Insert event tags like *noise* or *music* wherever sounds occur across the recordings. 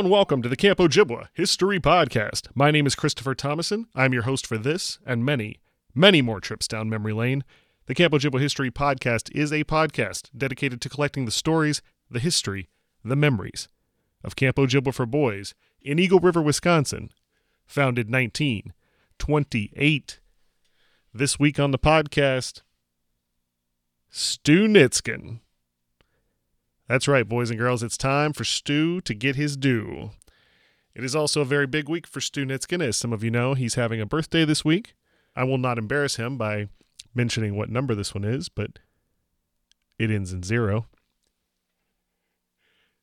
And welcome to the Camp Ojibwa History Podcast. My name is Christopher Thomason. I'm your host for this and many, many more trips down memory lane. The Camp Ojibwa History Podcast is a podcast dedicated to collecting the stories, the history, the memories of Camp Ojibwa for Boys in Eagle River, Wisconsin, founded 1928. This week on the podcast, Stu Nitzkin. That's right, boys and girls, it's time for Stu to get his due. It is also a very big week for Stu Nitzkin. As some of you know, he's having a birthday this week. I will not embarrass him by mentioning what number this one is, but it ends in zero.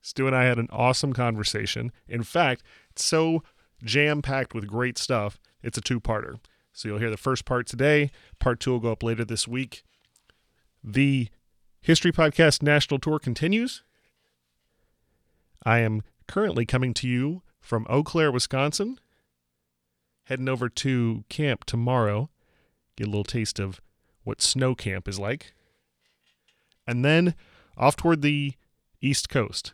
Stu and I had an awesome conversation. In fact, it's so jam packed with great stuff, it's a two parter. So you'll hear the first part today, part two will go up later this week. The History Podcast National Tour continues. I am currently coming to you from Eau Claire, Wisconsin. Heading over to camp tomorrow. Get a little taste of what snow camp is like. And then off toward the East Coast.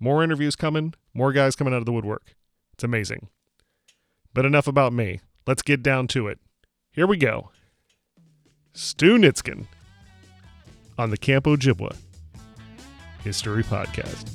More interviews coming, more guys coming out of the woodwork. It's amazing. But enough about me. Let's get down to it. Here we go. Stu Nitzkin on the Camp Ojibwa History Podcast.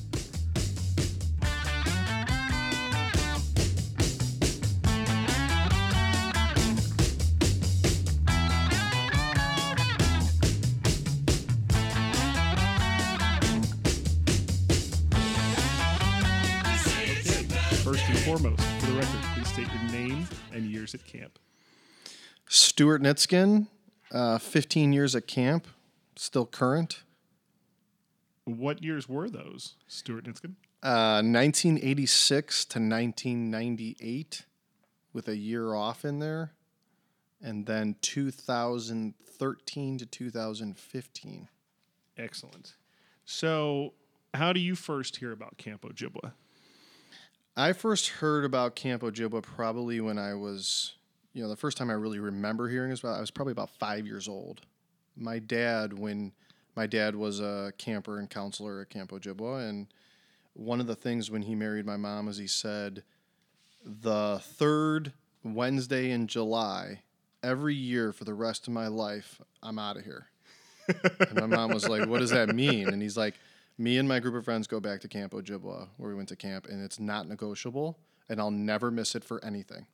First and foremost, for the record, please state your name and years at camp. Stuart Nitzkin, uh, 15 years at camp, still current. What years were those, Stuart Nitzkin? Uh, 1986 to 1998, with a year off in there, and then 2013 to 2015. Excellent. So, how do you first hear about Camp Ojibwa? I first heard about Camp Ojibwa probably when I was, you know, the first time I really remember hearing is about I was probably about five years old. My dad, when my dad was a camper and counselor at Camp Ojibwa, and one of the things when he married my mom is he said, the third Wednesday in July every year for the rest of my life, I'm out of here. and my mom was like, "What does that mean?" And he's like, "Me and my group of friends go back to Camp Ojibwa, where we went to camp, and it's not negotiable, and I'll never miss it for anything."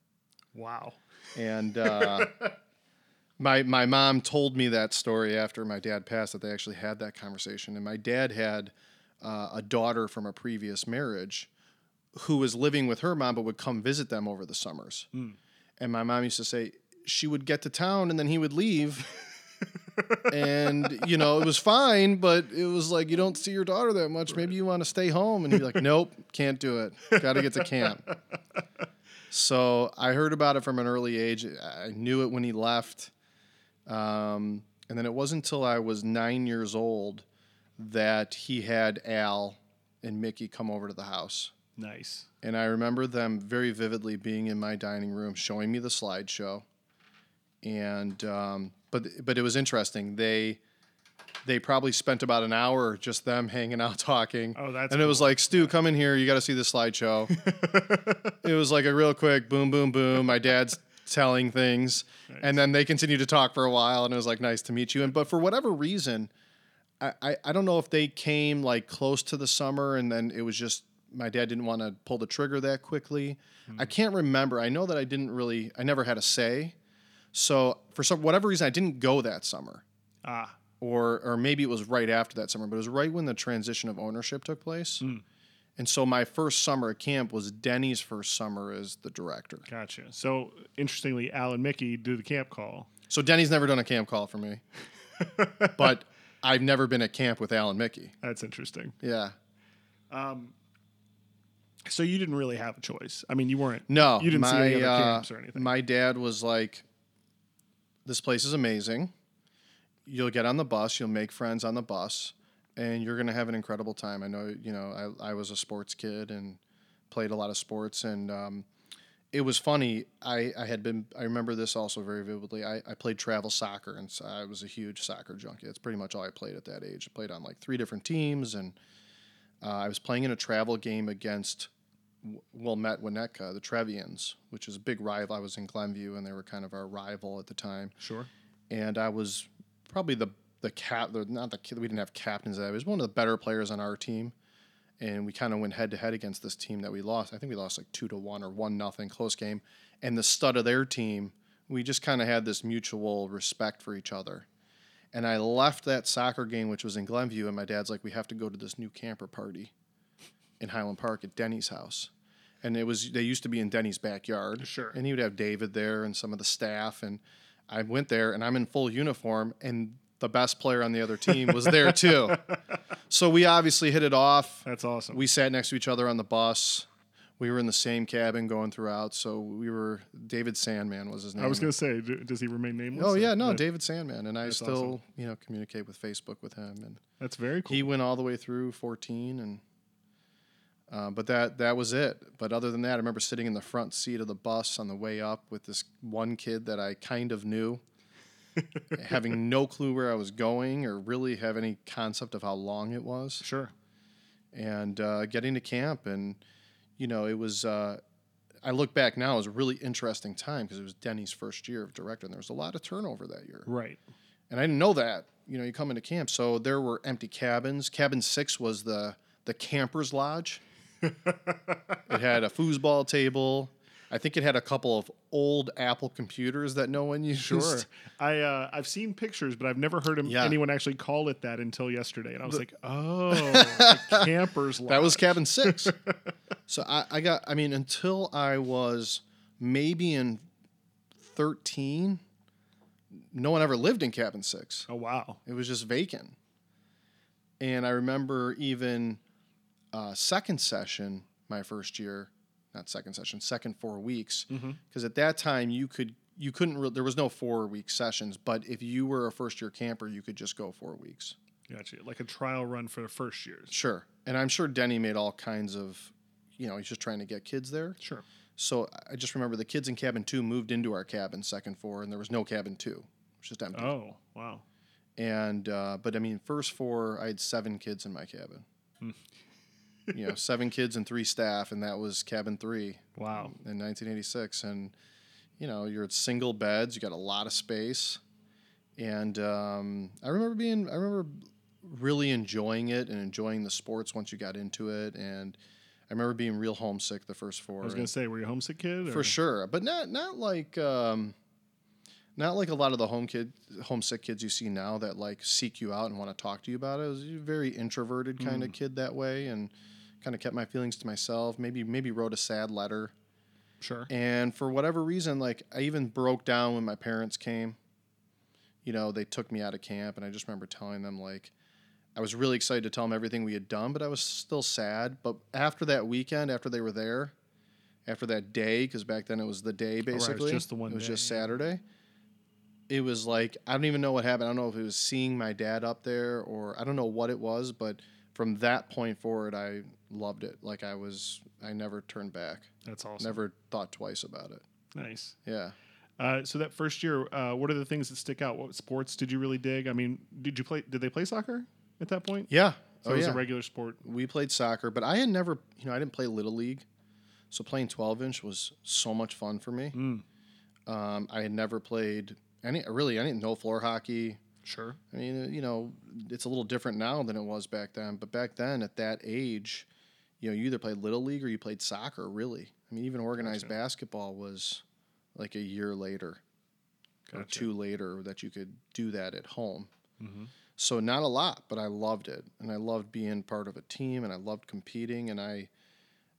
Wow. And uh, *laughs* my my mom told me that story after my dad passed that they actually had that conversation, and my dad had uh, a daughter from a previous marriage who was living with her mom, but would come visit them over the summers. And my mom used to say she would get to town and then he would leave. and you know it was fine, but it was like you don't see your daughter that much. Maybe you want to stay home, and he'd be like, "Nope, can't do it. Got to get to camp." *laughs* So I heard about it from an early age. I knew it when he left, um, and then it wasn't until I was nine years old that he had Al and Mickey come over to the house. Nice. And I remember them very vividly being in my dining room, showing me the slideshow. And um, but but it was interesting. They they probably spent about an hour just them hanging out *laughs* talking. Oh, that's and it was like Stu, come in here. You got to see the slideshow. *laughs* it was like a real quick boom, boom, boom. My dad's telling things, and then they continued to talk for a while, and it was like nice to meet you. And but for whatever reason, I, I, I don't know if they came like close to the summer and then it was just my dad didn't want to pull the trigger that quickly. I can't remember. I know that I didn't really I never had a say. So for some whatever reason I didn't go that summer. Ah, Or or maybe it was right after that summer, but it was right when the transition of ownership took place. And so my first summer at camp was Denny's first summer as the director. gotcha. So interestingly, Al and Mickey do the camp call. So Denny's never done a camp call for me. *laughs* but I've never been at camp with Al and Mickey. That's interesting. Yeah. Um, So you didn't really have a choice. I mean, you weren't. No, you didn't my, see any other uh, camps or anything. My dad was like, "This place is amazing. You'll get on the bus. You'll make friends on the bus, and you're gonna have an incredible time." I know, you know, I, I was a sports kid and played a lot of sports, and um, it was funny. I, I had been. I remember this also very vividly. I, I played travel soccer, and I was a huge soccer junkie. That's pretty much all I played at that age. I played on like three different teams, and uh, I was playing in a travel game against Wilmette Winnetka, the Trevians, which is a big rival. I was in Glenview, and they were kind of our rival at the time. sure. And I was probably the the cap, the, not the we didn't have captains. I was one of the better players on our team, and we kind of went head to head against this team that we lost. I think we lost like two to one or one nothing, close game. And the stud of their team, we just kind of had this mutual respect for each other. And I left that soccer game, which was in Glenview, and my dad's like, "We have to go to this new camper party in Highland Park at Denny's house." And it was they used to be in Denny's backyard. Sure. And he would have David there and some of the staff. And I went there and I'm in full uniform and the best player on the other team was there too. *laughs* so we obviously hit it off. That's awesome. We sat next to each other on the bus. We were in the same cabin going throughout. So we were David Sandman was his name. I was going to say, does he remain nameless? Oh yeah, no, But David Sandman, and I still awesome. you know communicate with Facebook with him, and That's very cool. he went all the way through 14, and uh, but that that was it. But other than that, I remember sitting in the front seat of the bus on the way up with this one kid that I kind of knew, *laughs* having no clue where I was going or really have any concept of how long it was. Sure. and uh, getting to camp and you know it was uh, i look back now it was a really interesting time because it was denny's first year of director and there was a lot of turnover that year. Right. and i didn't know that you know you come into camp so there were empty cabins. Cabin six was the the campers lodge. *laughs* It had a foosball table i think it had a couple of old apple computers that no one *laughs* used Sure. I uh, I've seen pictures, but I've never heard him, Yeah. anyone actually call it that until yesterday, and I was like, oh, *laughs* the campers. That was cabin six. *laughs* so I, I got, I mean, until I was maybe in 13, no one ever lived in cabin six. Oh wow. It was just vacant. And I remember even uh, second session, my first year, not second session, second four weeks, because at that time you could you couldn't re- there was no four week sessions, but if you were a first year camper, you could just go four weeks. Gotcha. Like a trial run for the first years. Sure. And I'm sure Denny made all kinds of, you know, he's just trying to get kids there. Sure. So I just remember the kids in cabin two moved into our cabin, second floor, and there was no cabin two. It was just empty. Oh wow. And, uh, but I mean, first four, I had seven kids in my cabin. You know, seven kids and three staff, and that was cabin three Wow. in 1986. And, you know, you're at single beds, you got a lot of space. And um, I remember being, I remember really enjoying it and enjoying the sports once you got into it. And I remember being real homesick the first four. I was gonna say, were you a homesick kid? for sure, but not not like um, not like a lot of the home kid homesick kids you see now that like seek you out and want to talk to you about it. I was a very introverted kind of kid that way, and kind of kept my feelings to myself. Maybe maybe wrote a sad letter. Sure. And for whatever reason, like I even broke down when my parents came. You know, they took me out of camp, and I just remember telling them like I was really excited to tell them everything we had done, but I was still sad. But after that weekend, after they were there, after that day, because back then it was the day oh, it was basically. just the one It was day, just. Saturday. It was like I don't even know what happened. I don't know if it was seeing my dad up there or I don't know what it was, but from that point forward, I loved it. Like I was, I never turned back. That's awesome. Never thought twice about it. Nice. Yeah. Uh, so that first year, uh, what are the things that stick out? What sports did you really dig? I mean, did you play? Did they play soccer at that point? Yeah. So oh it was yeah. a regular sport. we played soccer, but I had never, you know, I didn't play little league, so playing 12 inch was so much fun for me. Mm. Um, I had never played any, really any, no floor hockey. Sure. I mean, you know, it's a little different now than it was back then. But back then, at that age, you know, you either played little league or you played soccer. Really, I mean, even organized Gotcha. basketball was like a year later or two later that you could do that at home. Mhm. So not a lot, but I loved it, and I loved being part of a team, and I loved competing, and I,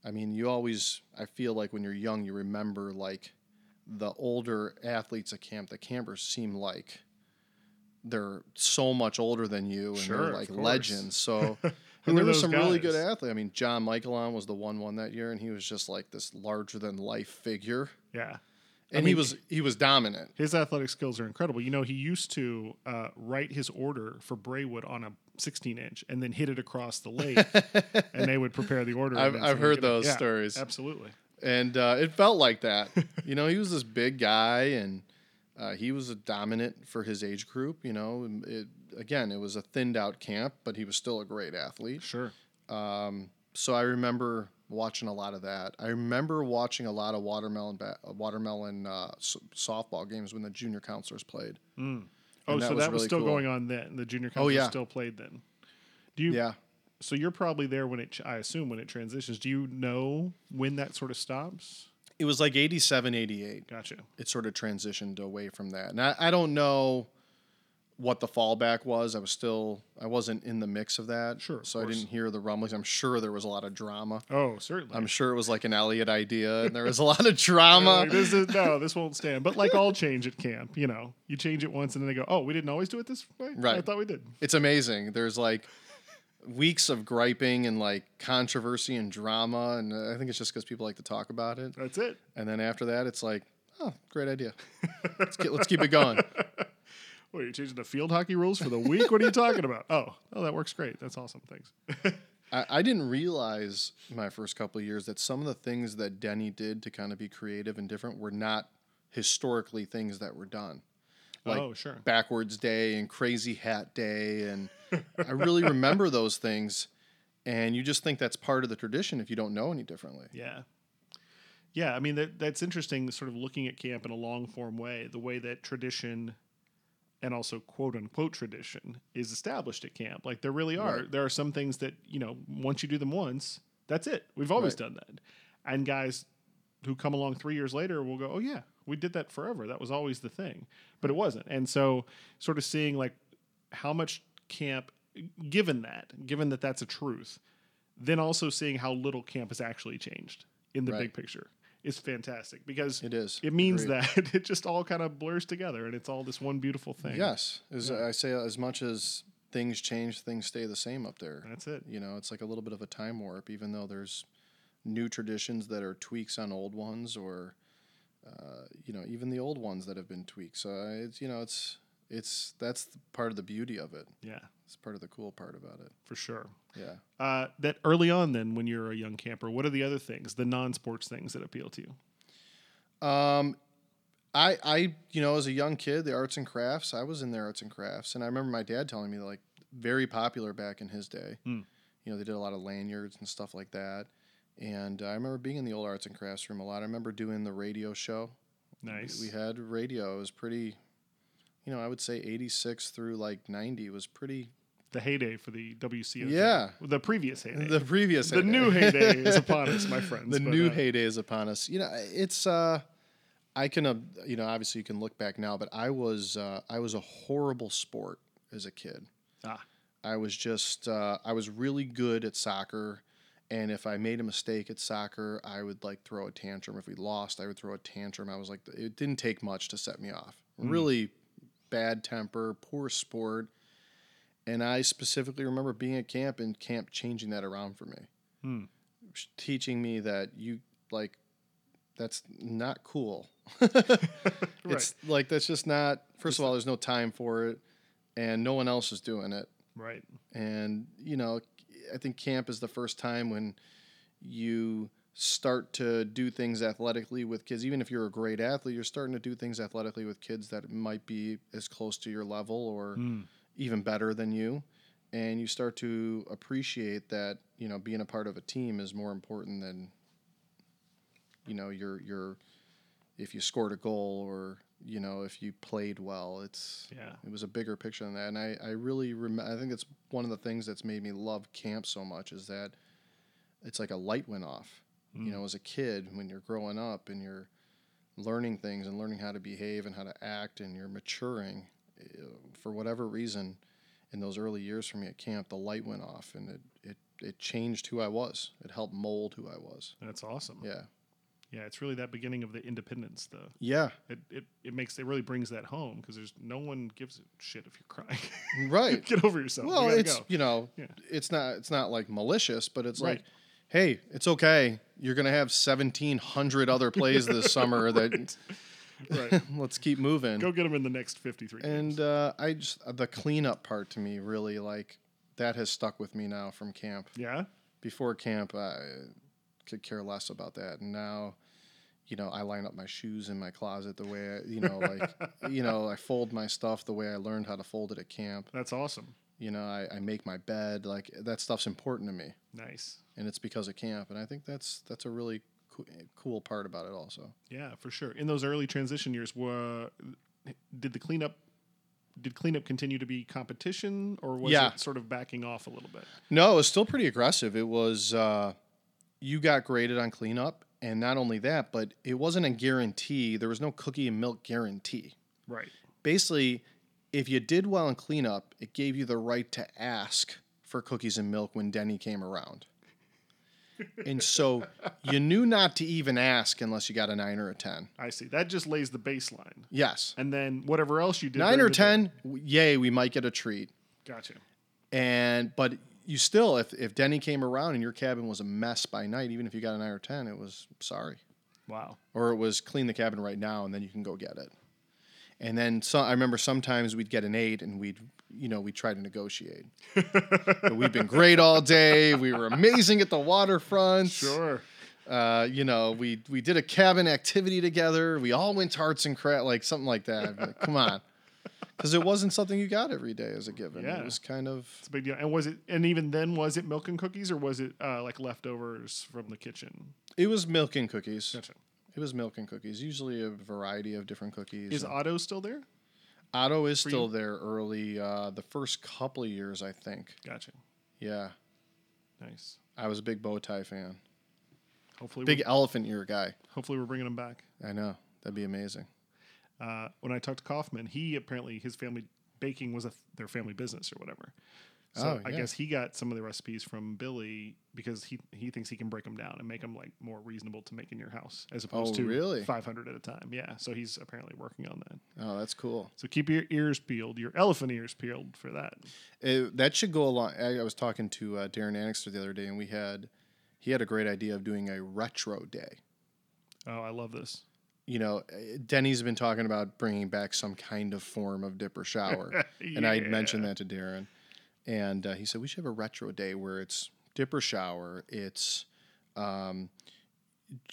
I mean, you always, I feel like when you're young, you remember like the older athletes at camp. The campers seem like they're so much older than you, and Sure, they're like legends. So *laughs* Who and there were some really good athletes. I mean, John Michaelon was the one one that year, and he was just like this larger than life figure, Yeah. and mean, he was he was dominant. His athletic skills are incredible. You know, he used to uh, write his order for Braywood on a 16 inch and then hit it across the lake, *laughs* and they would prepare the order. I've- I've heard those Yeah, stories. Absolutely. and uh, it felt like that. *laughs* you know, he was this big guy, and uh, he was a dominant for his age group. You know, it, again, it was a thinned out camp, but he was still a great athlete. Sure. Um, so I remember watching a lot of that. I remember watching a lot of watermelon ba- watermelon uh, s- softball games when the junior counselors played. Oh, And so that that was was really still cool. going on then. The junior Oh, yeah. still played then. Do you? Yeah. So you're probably there when it. I assume when it transitions. Do you know when that sort of stops? It was like 87, 88. Gotcha. It sort of transitioned away from that. And I, I don't know what the fallback was. I was still, I wasn't in the mix of that. Sure, of So I didn't hear the rumblings. I'm sure there was a lot of drama. Oh, certainly. I'm sure it was like an Elliot idea and there was a lot of *laughs* drama. like, this is no, this won't stand. But like all change at camp, you know, you change it once and then they go, "Oh, we didn't always do it this way." Right. I thought we did. It's amazing. There's like weeks of griping and like controversy and drama. And I think it's just because people like to talk about it. That's it. And then after that, it's like, oh, great idea. Let's, get, let's keep it going. *laughs* What are you changing the field hockey rules for the week? What are you talking about? Oh, oh, that works great. That's awesome. Thanks. *laughs* I, I didn't realize my first couple of years that some of the things that Denny did to kind of be creative and different were not historically things that were done. Oh, like oh, sure. backwards day and crazy hat day and I really remember those things and you just think that's part of the tradition if you don't know any differently. Yeah. Yeah, I mean that that's interesting sort of looking at camp in a long form way, the way that tradition and also quote unquote tradition is established at camp. Like there really are. Right. There are some things that, you know, once you do them once, that's it. We've always Right. done that. And guys who come along 3 years later will go, "Oh yeah, we did that forever. That was always the thing." But it wasn't. And so sort of seeing like how much camp given that, given that that's a truth, then also seeing how little camp has actually changed in the Right. big picture is fantastic because It is. it means Agreed. that *laughs* it just all kind of blurs together and it's all this one beautiful thing. Yes. As I say as much as things change, things stay the same up there. That's it. You know, it's like a little bit of a time warp, even though there's new traditions that are tweaks on old ones, or uh, you know, even the old ones that have been tweaked. So uh, it's you know, it's it's that's part of the beauty of it. Yeah, It's part of the cool part about it. for sure. Yeah. Uh, that early on, then, when you're a young camper, what are the other things, the non-sports things that appeal to you? Um, I I you know, as a young kid, the arts and crafts, I was in the arts and crafts, and I remember my dad telling me like very popular back in his day. Hmm. You know, they did a lot of lanyards and stuff like that. And I remember being in the old arts and crafts room a lot. I remember doing the radio show. Nice. We had radio. It was pretty, you know, I would say 86 through like 90 was pretty, the heyday for the WCO. Yeah. The previous heyday. the previous The new heyday is *laughs* upon us, my friends. the but, new uh, heyday is upon us. You know, it's uh, I can uh, you know obviously you can look back now, but I was uh, I was a horrible sport as a kid. Ah. I was just uh, I was really good at soccer, and if I made a mistake at soccer, I would like throw a tantrum. If we lost, I would throw a tantrum. I was like, it didn't take much to set me off. Really bad temper, poor sport. And I specifically remember being at camp and camp changing that around for me Hmm. teaching me that you like that's not cool. *laughs* It's like that's just not. First of all, there's no time for it, and no one else is doing it. Right. And you know, I think camp is the first time when you start to do things athletically with kids. Even if you're a great athlete, you're starting to do things athletically with kids that might be as close to your level or Hmm. Even better than you. And you start to appreciate that, you know, being a part of a team is more important than, you know, your your if you scored a goal or, you know, if you played well. It's Yeah. it was a bigger picture than that. And I, I really rem- I think it's one of the things that's made me love camp so much is that it's like a light went off. You know, mm. as a kid, when you're growing up and you're learning things and learning how to behave and how to act and you're maturing, Uh, for whatever reason, in those early years for me at camp, the light went off and it, it, it changed who I was. It helped mold who I was. That's awesome. Yeah. Yeah, it's really that beginning of the independence, though. Yeah, It it, it makes it really brings that home because there's no one gives a shit if you're crying. *laughs* right. Get over yourself. well, you it's go. you know, Yeah. it's not it's not like malicious, but it's Right. like, hey, it's okay. You're gonna have seventeen hundred other plays this *laughs* summer. That right. *laughs* let's keep moving. Go get them in the next 53 games. And uh, I just the cleanup part to me really like that has stuck with me now from camp. Yeah. Before camp, I could care less about that, and now, you know, I line up my shoes in my closet the way I, you know, like, *laughs* you know, I fold my stuff the way I learned how to fold it at camp. That's awesome. You know, I, I make my bed. Like that stuff's important to me, Nice. and it's because of camp. And I think that's that's a really co- cool part about it. Also, Yeah, for sure. In those early transition years, were did the cleanup did cleanup continue to be competition, or was Yeah. it sort of backing off a little bit? no, it was still pretty aggressive. It was uh, you got graded on cleanup, and not only that, but it wasn't a guarantee. There was no cookie and milk guarantee. Right. basically, if you did well in cleanup, it gave you the right to ask for cookies and milk when Denny came around. And so you knew not to even ask unless you got a nine or a 10. I see. That just lays the baseline, Yes. and then whatever else you did. Nine or the day- 10, yay, we might get a treat. Gotcha. And, but you still, if, if Denny came around and your cabin was a mess by night, even if you got a nine or 10, it was sorry. Wow. or it was clean the cabin right now and then you can go get it. And then so I remember sometimes we'd get an eight and we'd you know we'd try to negotiate. we'd been great all day. We were amazing at the waterfront. Sure. Uh, you know we we did a cabin activity together. We all went to arts and craft like something like that. Like, Come on, because it wasn't something you got every day as a given. Yeah. It was kind of It's a big deal. And was it? And even then, was it milk and cookies, or was it uh, like leftovers from the kitchen? it was milk and cookies. Gotcha. It was milk and cookies. Usually a variety of different cookies. Is Otto still there? Otto is for still you? there early. Uh, the first couple of years, I think. Gotcha. Yeah, Nice. I was a big bow tie fan. Hopefully, Big elephant ear guy. hopefully we're bringing him back. I know that'd be amazing. Uh, when I talked to Kaufman, he apparently his family baking was a, their family business or whatever. So Oh, I yeah. guess he got some of the recipes from Billy because he he thinks he can break them down and make them like more reasonable to make in your house as opposed Oh, to really? 500 at a time. Yeah, so he's apparently working on that. Oh, that's cool. So keep your ears peeled, your elephant ears peeled for that. It, that should go along. I, I was talking to uh, Darren Annixter the other day, and we had he had a great idea of doing a retro day. Oh, I love this. You know, uh, Denny's been talking about bringing back some kind of form of dipper shower, *laughs* and I mentioned that to Darren, and uh, he said we should have a retro day where it's dipper shower, it's, um,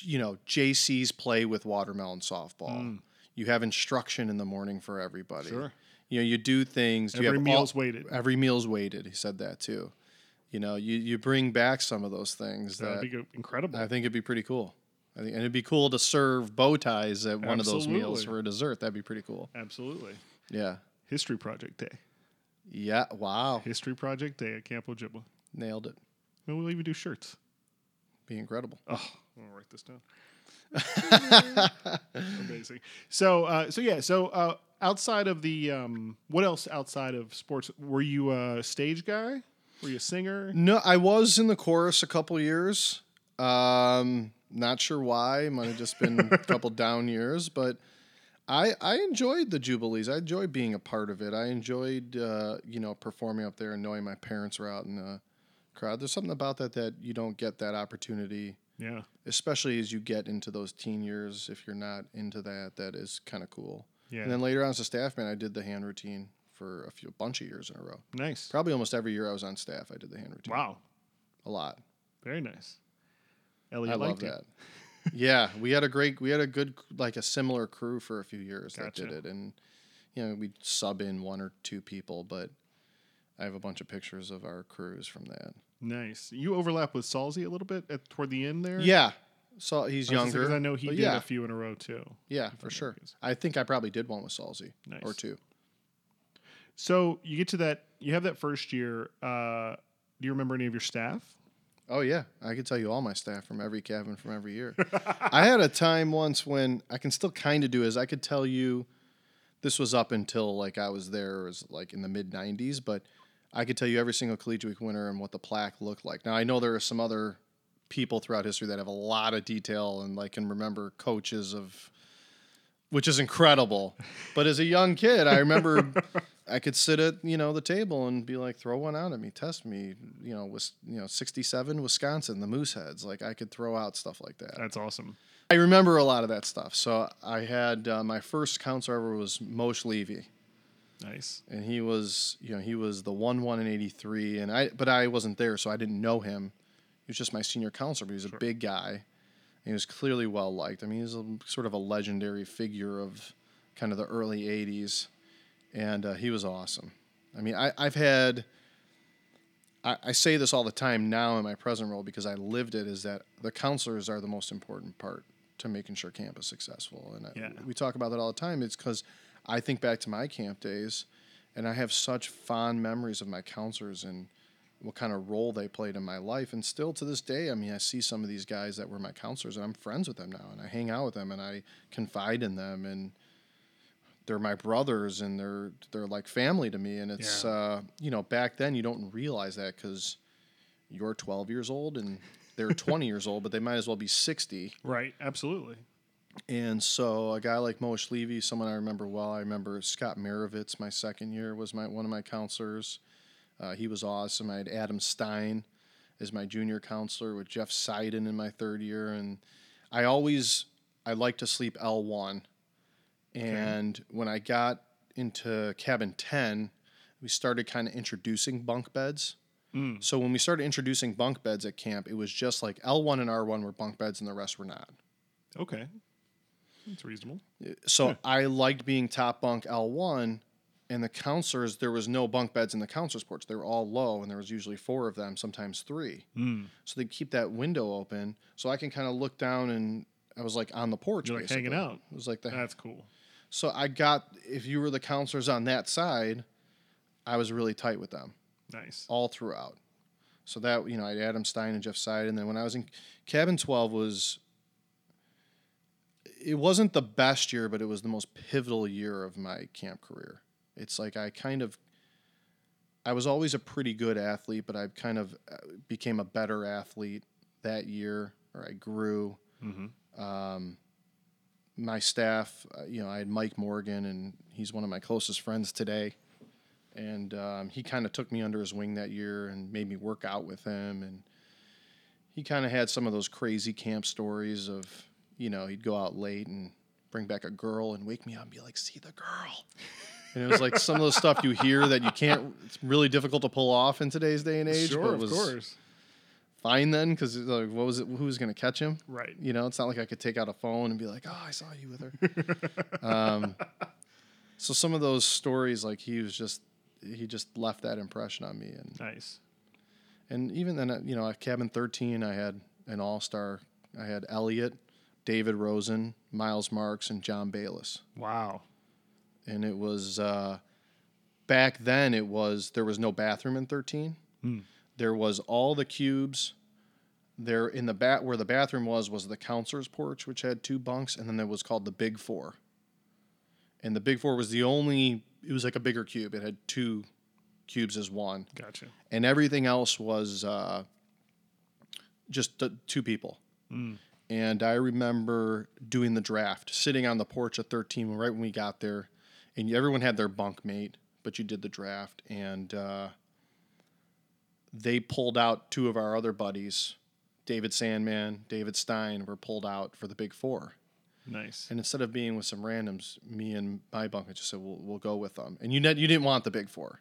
you know, JC's play with watermelon softball. You have instruction in the morning for everybody. Sure. You know, you do things. you Every have meal's all- weighted. Every meal's weighted. He said that too. You know, you you bring back some of those things That'd that be incredible. I think it'd be pretty cool. I think, and it'd be cool to serve bow ties at one of those meals for a dessert. That'd be pretty cool. Absolutely. Yeah. History Project Day. Yeah. Wow. History Project Day at Camp Ojibwa. Nailed it. Maybe we'll even do shirts. Be incredible. Oh, I'm gonna write this down. *laughs* Amazing. So, uh, so yeah. So, uh, outside of the, um, what else outside of sports? Were you a stage guy? Were you a singer? No, I was in the chorus a couple years. Um, not sure why. Might have just been a couple *laughs* down years, but I I enjoyed the Jubilees. I enjoyed being a part of it. I enjoyed uh, you know performing up there and knowing my parents were out in the crowd. There's something about that that you don't get that opportunity, Yeah. especially as you get into those teen years. If you're not into that, that is kind of cool. Yeah. And then later on as a staff man, I did the hand routine for a few bunch of years in a row. nice. Probably almost every year I was on staff, I did the hand routine. Wow. A lot. Very nice. Ellie, I love that. *laughs* yeah, we had a great, we had a good, like a similar crew for a few years that did it, and you know we'd sub in one or two people, but I have a bunch of pictures of our crews from that. Nice. You overlap with Salzy a little bit at toward the end there. Yeah, so he's I say, I know he did yeah, a few in a row too. yeah, for sure. I think I probably did one with Salzy Nice. or two. So you get to that. You have that first year. Uh, do you remember any of your staff? Oh yeah, I could tell you all my staff from every cabin from every year. *laughs* I had a time once when I can still kind of do is I could tell you this was up until like I was there it was like in the mid 90s, but I could tell you every single collegiate week winner and what the plaque looked like. Now I know there are some other people throughout history that have a lot of detail and like can remember coaches of which is incredible. But as a young kid, I remember *laughs* I could sit at you know the table and be like, throw one out at me, test me. You know, was you know sixty seven Wisconsin, the Mooseheads. Like I could throw out stuff like that. That's awesome. I remember a lot of that stuff. So I had uh, my first counselor ever was Moshe Levy, Nice. and he was you know he was the one one in eighty three, and I but I wasn't there, so I didn't know him. He was just my senior counselor, but he was a big guy. And he was clearly well liked. I mean, he's a, sort of a legendary figure of kind of the early '80s, and uh, he was awesome. I mean, I, I've had. I, I say this all the time now in my present role because I lived it. Is that the counselors are the most important part to making sure camp is successful, and I- we talk about that all the time. It's because I think back to my camp days, and I have such fond memories of my counselors and what kind of role they played in my life. And still to this day, I mean, I see some of these guys that were my counselors, and I'm friends with them now, and I hang out with them, and I confide in them, and they're my brothers and they're they're like family to me. And it's yeah. uh, you know back then you don't realize that because you're 12 years old and they're *laughs* 20 years old but they might as well be 60 right. Absolutely. And so a guy like Moish Levy someone I remember well I remember Scott Maravitz my second year was my one of my counselors. Uh, he was awesome. I had Adam Stein as my junior counselor with Jeff Seiden in my third year. And I always I like to sleep L1 and okay. when I got into cabin 10, we started kind of introducing bunk beds. Mm. So when we started introducing bunk beds at camp, it was just like L1 and R1 were bunk beds and the rest were not. Okay. That's reasonable. So yeah. I liked being top bunk L1 and the counselors, there was no bunk beds in the counselors' porch. They were all low and there was usually four of them, sometimes three. Mm. So they keep that window open so I can kind of look down and I was like on the porch. You're like basically. hanging out. It was like the, that's cool. So I got if you were the counselors on that side, I was really tight with them Nice. all throughout. So that you know, I had Adam Stein and Jeff Side, and then when I was in cabin twelve was it wasn't the best year, but it was the most pivotal year of my camp career. It's like I kind of I was always a pretty good athlete, but I kind of uh, became a better athlete that year, or I grew. Mm-hmm. Um, my staff, uh, you know, I had Mike Morgan, and he's one of my closest friends today. And um, he kind of took me under his wing that year and made me work out with him. And he kind of had some of those crazy camp stories of, you know, he'd go out late and bring back a girl and wake me up and be like, see the girl. And it was like some of those stuff you hear that you can't, it's really difficult to pull off in today's day and age. Sure, of was course. Fine then because like, what was it? Who was going to catch him? Right. You know, it's not like I could take out a phone and be like, "Oh, I saw you with her." *laughs* um, so some of those stories, like he was just, he just left that impression on me, and Nice. and even then, you know, at cabin thirteen, I had an all star. I had Elliot, David Rosen, Miles Marks, and John Bayless, Wow. and it was uh, back then. It was there was no bathroom in thirteen. Hmm. There was all the cubes. There in the bat where the bathroom was was the counselor's porch, which had two bunks, and then there was called the Big Four. And the Big Four was the only. It was like a bigger cube. It had two cubes as one, Gotcha. and everything else was uh, just the two people. Mm. And I remember doing the draft, sitting on the porch at 13 right when we got there, and everyone had their bunk mate, but you did the draft, and uh, they pulled out two of our other buddies, David Sandman, David Stein, were pulled out for the Big Four. Nice. And instead of being with some randoms, me and my bunk just said, "We'll, we'll go with them." And you ne- you didn't want the Big Four.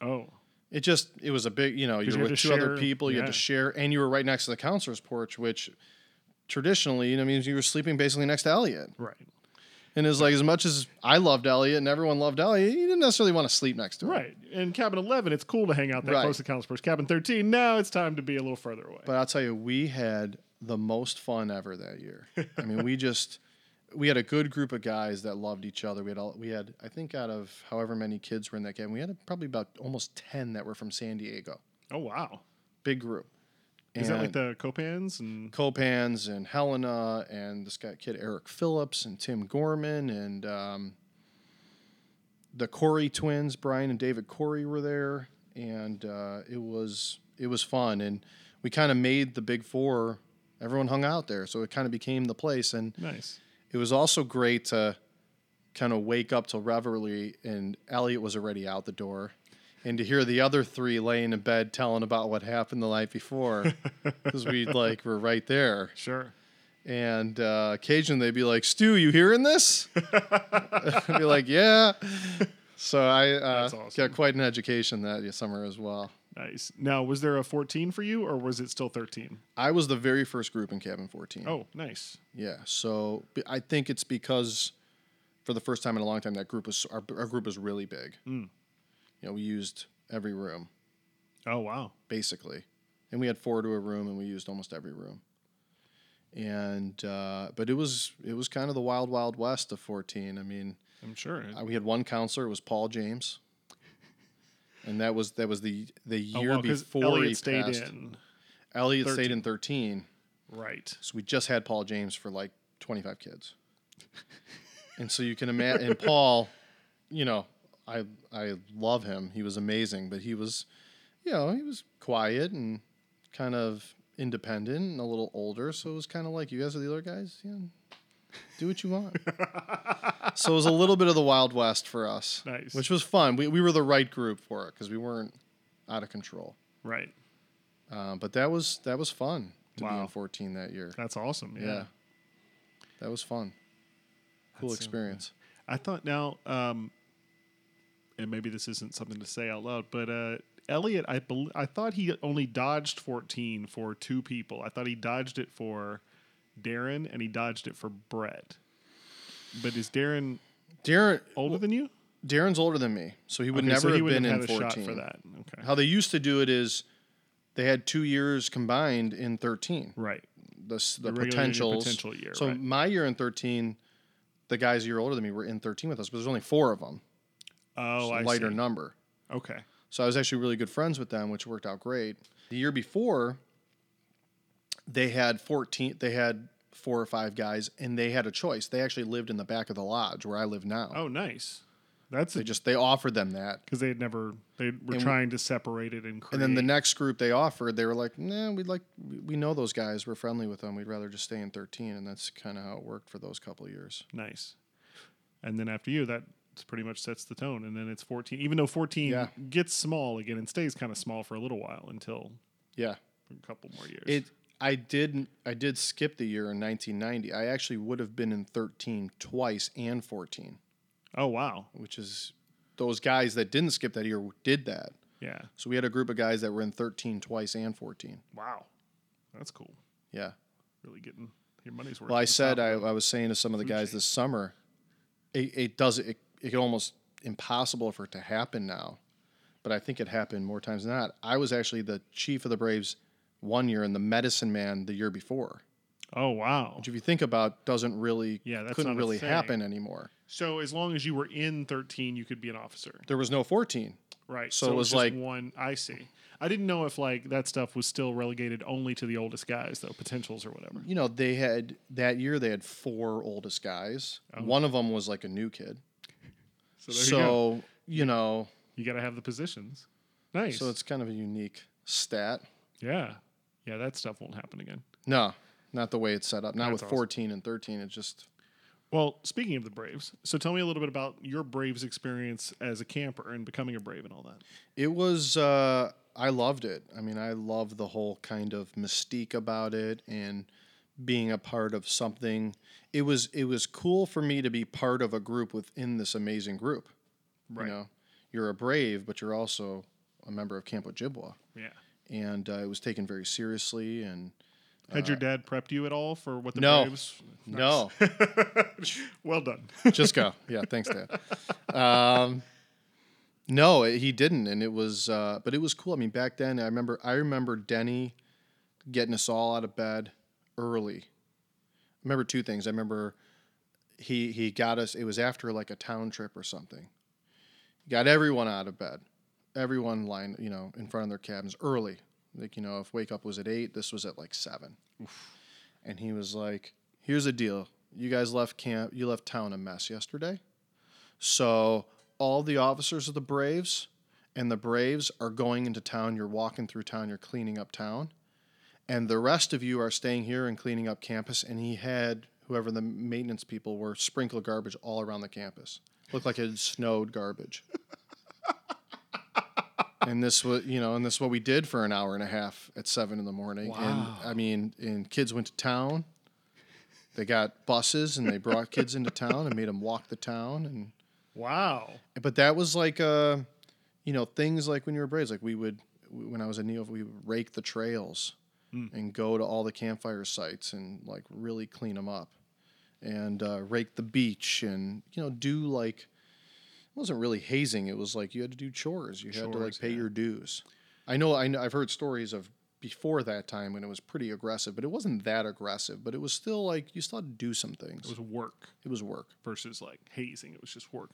Oh. It just it was a big you know you were with two other people you had to share and you were right next to the counselor's porch which traditionally you know means you were sleeping basically next to Elliot Right. And it was like as much as I loved Elliot and everyone loved Elliot you didn't necessarily want to sleep next to him Right. In cabin 11, it's cool to hang out that Right. close to counselors. Cabin 13, now it's time to be a little further away. but I'll tell you we had the most fun ever that year I mean we just we had a good group of guys that loved each other we had all, we had I think out of however many kids were in that game we had probably about almost 10 that were from San Diego oh, wow. big group Is that like the Copans? And Copans and Helena and this guy kid Eric Phillips and Tim Gorman and um, the Corey twins, Brian and David Corey were there, and uh, it was it was fun, and we kind of made the Big Four everyone hung out there. So it kind of became the place. And Nice. it was also great to kind of wake up to revelry and Elliot was already out the door. And to hear the other three laying in bed telling about what happened the night before, *laughs* because we like were right there. Sure. And uh, occasionally they'd be like, "Stu, you hearing this?" *laughs* I'd be like, "Yeah." So I uh, awesome. got quite an education that summer as well. Nice. Now, was there a 14 for you, or was it still 13? I was the very first group in cabin 14. Oh, nice. Yeah. So i think it's because for the first time in a long time that group was our, our group was really big. Mm. You know, we used every room Oh, wow. basically, and we had four to a room, and we used almost every room. And uh, but it was it was kind of the wild wild west of 14. I mean, I'm sure. uh, we had one counselor. It was Paul James. And that was that was the the oh, year well, 'cause before Elliot he stayed passed. in. Elliot 13. stayed in 13. Right. So we just had Paul James for like 25 kids. and so you can imagine, and Paul, you know, I I love him. He was amazing, but he was, you know, he was quiet and kind of independent and a little older. So it was kind of like, you guys are the other guys, yeah, do what you want. *laughs* so it was a little bit of the Wild West for us, Nice. which was fun. We, we were the right group for it because we weren't out of control. Right. Um, but that was that was fun to be Wow. in 14 that year. That's awesome. Yeah. Yeah. That was fun. Cool That's so experience. I thought now, um, and maybe this isn't something to say out loud, but uh, Elliot, I bel I thought he only dodged 14 for two people. I thought he dodged it for Darren and he dodged it for Brett. But is Darren Darren older than you? Darren's older than me, so he would Okay, never so he have been have in had a 14. shot for that. Okay. How they used to do it is they had two years combined in 13. Right. The, the The potentials. potential year, so right. my year in 13, the guys a year older than me were in 13 with us, but there's only four of them. Oh, I lighter see. number. Okay. So I was actually really good friends with them, which worked out great. The year before, they had 14, they had four or five guys, and they had a choice. They actually lived in the back of the lodge where I live now. Oh, nice. That's They just they offered them that, because they had never they were And- trying to separate it and create. and then the next group they offered, they were like, "Nah, we'd like we- we know those guys. We're friendly with them. We'd rather just stay in 13." And that's kind of how it worked for those couple of years. Nice. And then after you, that pretty much sets the tone. And then it's 14. Even though 14 Yeah. gets small again and stays kind of small for a little while until Yeah, a couple more years. it. I did I did skip the year in 1990. I actually would have been in 13 twice and 14, oh, wow. which is those guys that didn't skip that year did that. Yeah. So we had a group of guys that were in 13 twice and 14. Wow. That's cool. Yeah. Really getting your money's worth. Well, I said I, I was saying to some of the guys this summer, it, it does it, it almost impossible for it to happen now, but I think it happened more times than not. I was actually the chief of the Braves one year and the medicine man the year before. Oh, wow. which if you think about, doesn't really Yeah, that's couldn't really happen anymore. So as long as you were in 13, you could be an officer. There was no 14. Right. So it was just like- one. I see. I didn't know if like that stuff was still relegated only to the oldest guys, though, potentials or whatever. You know, they had that year they had four oldest guys. Oh. One of them was like a new kid. So there you go. You know, You got to have the positions. Nice. so it's kind of a unique stat. yeah. Yeah, that stuff won't happen again. No, not the way it's set up. Not That's with awesome. 14 and 13. It's just Well, speaking of the Braves, so tell me a little bit about your Braves experience as a camper and becoming a Brave and all that. it was. Uh, I loved it. I mean, I love the whole kind of mystique about it and being a part of something. It was it was cool for me to be part of a group within this amazing group. Right. You know, you're a brave, but you're also a member of Camp Ojibwa, Yeah. and uh, it was taken very seriously. And Had your dad prepped you at all for what the Uh, no. Braves? no, *laughs* Well done. *laughs* just go. Yeah, thanks, Dad. Um, no, he didn't, and it was, uh, but it was cool. I mean, back then, I remember, I remember Denny getting us all out of bed early. I remember two things. I remember he he got us. It was after like a town trip or something. Got everyone out of bed, everyone lying, you know, in front of their cabins early. Like you know, if wake up was at eight, this was at like seven. And he was like, "Here's the deal. You guys left camp. You left town a mess yesterday. So all the officers of the Braves and the Braves are going into town. You're walking through town. You're cleaning up town, and the rest of you are staying here and cleaning up campus. And he had whoever the maintenance people were sprinkle garbage all around the campus. Looked like it had snowed garbage. *laughs* and this was, you know, and this is what we did for an hour and a half at seven in the morning. Wow. And I mean, and kids went to town. They got buses and they brought kids into town and made them walk the town. And Wow. but that was like, uh, you know, things like when you were Braves, like we would, when I was a Neo, we would rake the trails and go to all the campfire sites and like really clean them up and uh, rake the beach and, you know, do like, it wasn't really hazing. It was like you had to do chores. You had to like pay yeah. your dues. I know, I know, I've heard stories of before that time when it was pretty aggressive, but it wasn't that aggressive, but it was still like, you still had to do some things. It was work It was work. versus like hazing. It was just work.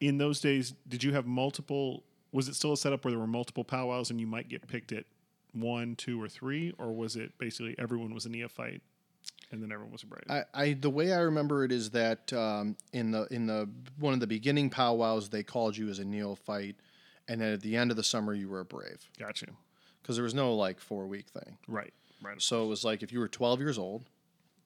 In those days, did you have multiple? Was it still a setup where there were multiple powwows and you might get picked at one, two, or three, or was it basically everyone was a neophyte and then everyone was a brave? I, I the way I remember it is that um, in the in the one of the beginning powwows they called you as a neophyte, and then at the end of the summer you were a brave Got you. because there was no like four week thing. Right. Right. So it was like if you were 12 years old,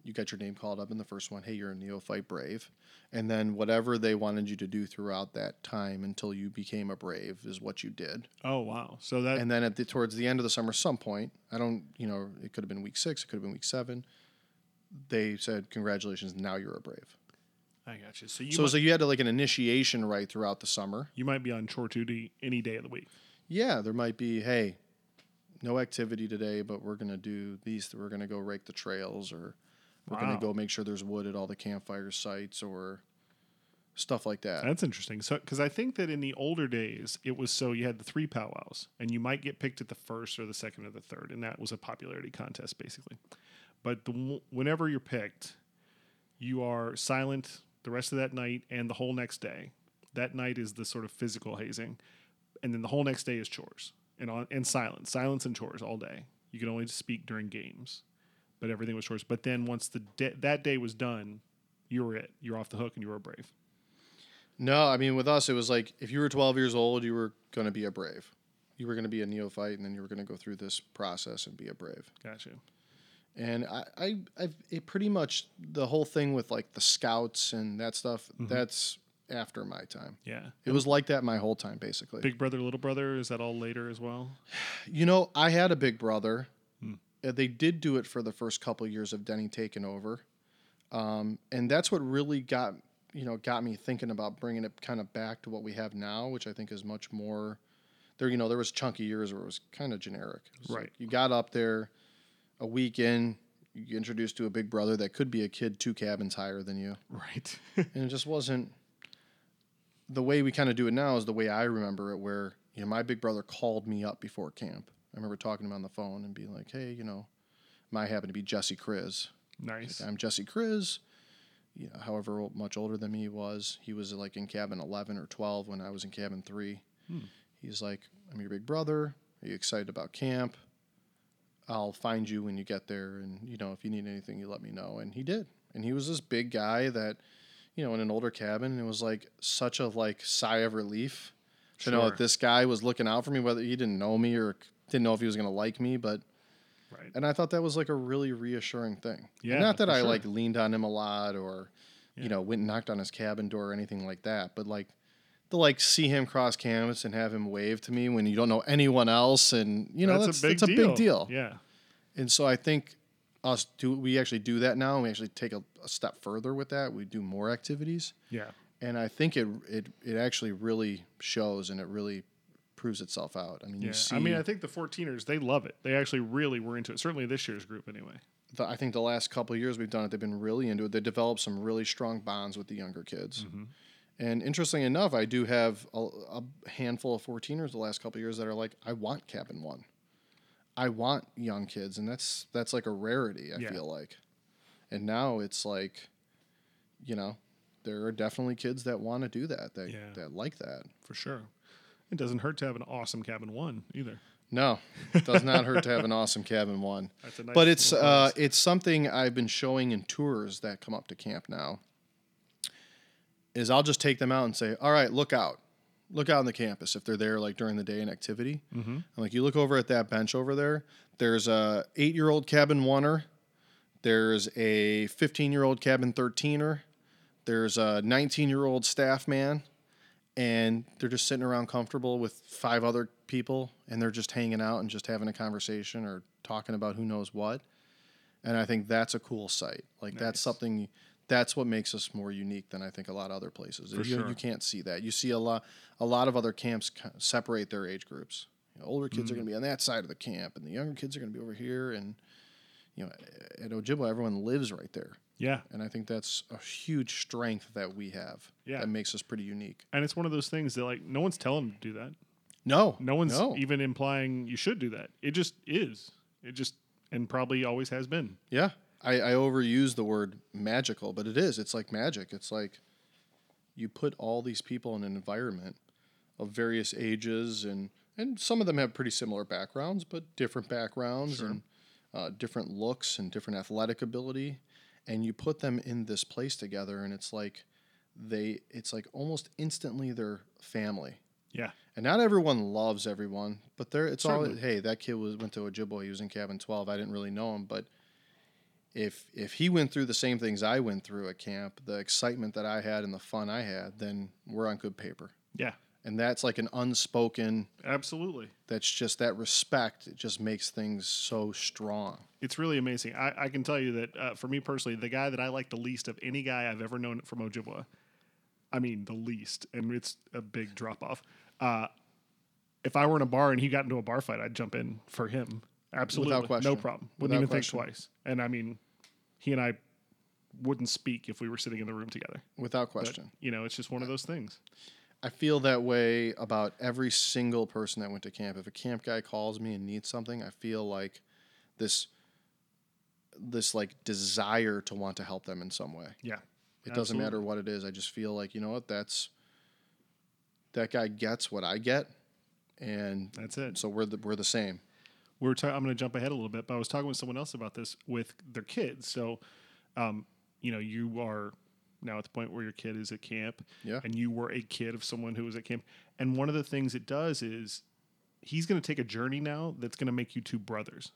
you got your name called up in the first one. Hey, you're a neophyte brave, and then whatever they wanted you to do throughout that time until you became a brave is what you did. Oh wow. So that And then at the towards the end of the summer, some point, I don't, you know, it could have been week six, it could have been week seven. They said, "Congratulations, now you're a brave." I got you. So you So, might, so you had to like an initiation right throughout the summer. you might be on chore duty any day of the week. Yeah, there might be, hey, no activity today, but we're gonna do these. We're gonna go rake the trails, or we're Wow. gonna go make sure there's wood at all the campfire sites, or stuff like that. That's interesting. So, because I think that in the older days, it was so you had the three powwows, and you might get picked at the first or the second or the third, and that was a popularity contest basically. But the, whenever you're picked, you are silent the rest of that night and the whole next day. That night is the sort of physical hazing, and then the whole next day is chores and on and silence, silence and chores all day. You can only speak during games, but everything was chores. But then once the da- that day was done, you were it. You're off the hook, and you were brave. No, I mean with us, it was like if you were 12 years old, you were gonna be a brave. You were gonna be a neophyte, and then you were gonna go through this process and be a brave. Gotcha. And I, I, I've it pretty much the whole thing with like the scouts and that stuff. Mm-hmm. That's after my time. Yeah. It was like that my whole time, basically. Big brother, little brother, is that all later as well? *sighs* You know, I had a big brother. Uh, They did do it for the first couple years of Denny taking over, um, and that's what really got you know got me thinking about bringing it kind of back to what we have now, which I think is much more. There, you know, there was chunky years where it was kind of generic. Right. you got up there, a week in, you introduced to a big brother that could be a kid two cabins higher than you, Right. *laughs* and it just wasn't. The way we kind of do it now is the way I remember it, where you know my big brother called me up before camp. I remember talking to him on the phone and being like, "Hey, you know, my happened to be Jesse Kriz. nice. I'm Jesse Kriz. You know, however much older than me he was, he was like in cabin 11 or 12 when I was in cabin three. Hmm. He's like, "I'm your big brother. Are you excited about camp? I'll find you when you get there, and you know, if you need anything, you let me know." And he did. And he was this big guy that, you know, in an older cabin, it was like such a like sigh of relief to know that this guy was looking out for me, whether he didn't know me or didn't know if he was going to like me, but Right. and I thought that was like a really reassuring thing. And Yeah, not that I sure. like leaned on him a lot or, Yeah. you know, went and knocked on his cabin door or anything like that. But like to like see him cross canvas and have him wave to me when you don't know anyone else and you know that's, that's a big deal. Yeah. And so I think us do we actually do that now and we actually take a, a step further with that. We do more activities. Yeah. And I think it it it actually really shows and it really proves itself out. I mean, Yeah. you see I mean, I think the 14ers, they love it. They actually really were into it. Certainly this year's group, anyway. the, I think the last couple of years we've done it, they've been really into it. They developed some really strong bonds with the younger kids. Mm-hmm. And interestingly enough, I do have a, a handful of 14ers the last couple of years that are like, I want cabin one. I want young kids, and that's that's like a rarity. I Yeah. feel like, and now it's like, you know, there are definitely kids that want to do that, that Yeah. that like that. For sure. It doesn't hurt to have an awesome cabin one either. No, it does not hurt to have an awesome cabin one. *laughs* That's a nice but it's uh, it's something I've been showing in tours that come up to camp now. Is I'll just take them out and say, "All right, look out, look out on the campus if they're there like during the day in activity." Mm-hmm. I'm like, "You look over at that bench over there. There's a eight year old cabin oneer. There's a 15 year old cabin 13er. There's a 19 year old staff man. And they're just sitting around comfortable with five other people and they're just hanging out and just having a conversation or talking about who knows what. And I think that's a cool sight. Like that's something that's what makes us more unique than I think a lot of other places. You, sure. you can't see that. You see a lot a lot of other camps separate their age groups. You know, older kids are Mm. going to be on that side of the camp and the younger kids are going to be over here and you know at Ojibwa everyone lives right there. Yeah. And I think that's a huge strength that we have. Yeah. That makes us pretty unique. And it's one of those things that like no one's telling them to do that. No. No one's no. even implying you should do that. It just is. It just and probably always has been. Yeah. I, I overuse the word magical, but it is. It's like magic. It's like you put all these people in an environment of various ages and and some of them have pretty similar backgrounds, but different backgrounds and uh, different looks and different athletic ability, and you put them in this place together, and it's like they it's like almost instantly their family. Yeah. And not everyone loves everyone, but there it's all hey, that kid was went to Ojibwa, he was in cabin 12. I didn't really know him, but if if he went through the same things I went through at camp, the excitement that I had and the fun I had, then we're on good paper. Yeah. And that's like an unspoken Absolutely. that's just that respect, it just makes things so strong. It's really amazing. I, I can tell you that uh, for me personally, the guy that I like the least of any guy I've ever known from Ojibwa, I mean the least, and it's a big drop off. Uh, if I were in a bar and he got into a bar fight, I'd jump in for him. Absolutely, no question. problem. Wouldn't Without even question. think twice. And I mean, he and I wouldn't speak if we were sitting in the room together. Without But, question. you know, it's just one of those things. I feel that way about every single person that went to camp. If a camp guy calls me and needs something, I feel like this this like desire to want to help them in some way. Yeah, It doesn't matter what it is. I just feel like, you know what, that's that guy gets what I get and that's it. so we're the we're the same. We're ta- I'm going to jump ahead a little bit, but I was talking with someone else about this with their kids. So, um, you know, you are now at the point where your kid is at camp, Yeah. and you were a kid of someone who was at camp. And one of the things it does is he's going to take a journey now that's going to make you two brothers,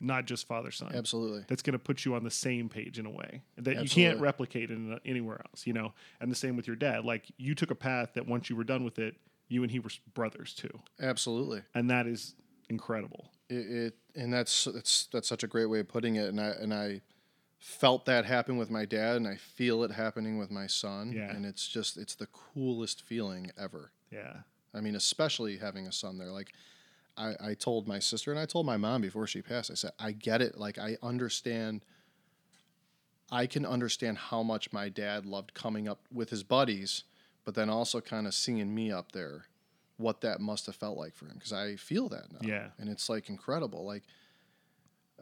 not just father son. Absolutely. That's going to put you on the same page in a way that you can't replicate in anywhere else, you know. And the same with your dad. Like you took a path that once you were done with it, you and he were brothers too, Absolutely. and that is incredible. It, it and that's that's that's such a great way of putting it and I and I felt that happen with my dad and I feel it happening with my son Yeah. and it's just it's the coolest feeling ever. Yeah. I mean, especially having a son there. Like, I, I told my sister and I told my mom before she passed, I said, I get it. Like, I understand. I can understand how much my dad loved coming up with his buddies, but then also kind of seeing me up there, what that must have felt like for him. Because I feel that now. Yeah. And it's like incredible. Like,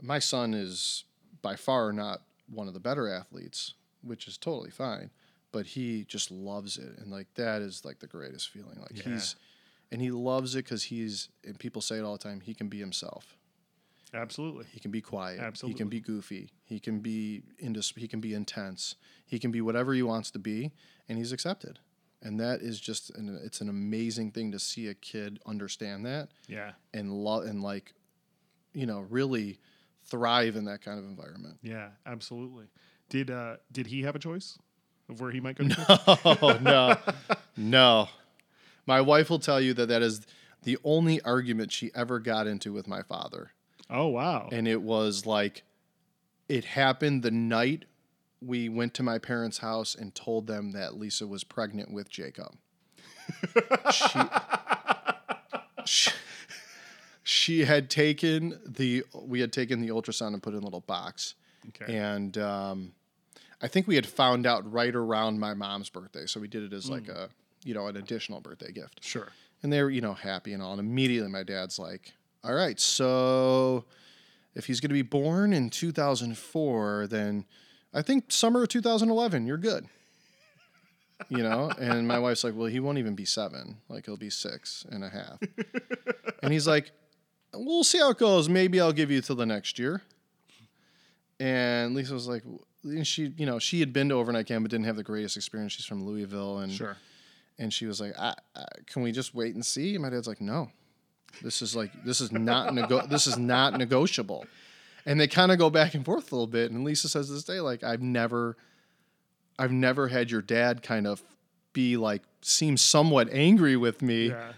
my son is by far not one of the better athletes, which is totally fine, but he just loves it. And like, that is like the greatest feeling. Like, Yeah. he's, and he loves it because he's, and people say it all the time, he can be himself. Absolutely. He can be quiet. Absolutely. He can be goofy. He can be indus- He can be intense. He can be whatever he wants to be, and he's accepted. And that is just an, it's an amazing thing to see a kid understand that Yeah. and love and like, you know, really thrive in that kind of environment. Yeah. Absolutely. Did uh did he have a choice of where he might go? *laughs* to? Oh no, no. My wife will tell you that that is the only argument she ever got into with my father. Oh wow. and it was like it happened the night we went to my parents' house and told them that Lisa was pregnant with Jacob. *laughs* she, she, she had taken the we had taken the ultrasound and put it in a little box, okay. and um, I think we had found out right around my mom's birthday, so we did it as like a you know an additional birthday gift. Sure. and they were you know happy and all. And immediately my dad's like all right so if he's going to be born in 2004 then i think summer of 2011 you're good. You know? And my wife's like well he won't even be seven. Like he'll be six and a half. *laughs* And he's like we'll see how it goes maybe i'll give you till the next year and lisa was like and she you know she had been to overnight camp but didn't have the greatest experience she's from louisville and Sure. and she was like, I, I, "Can we just wait and see?" And my dad's like, "No, This is like this is not nego- this is not negotiable. And they kind of go back and forth a little bit. And Lisa says this day, like, I've never I've never had your dad kind of be like seem somewhat angry with me Yeah,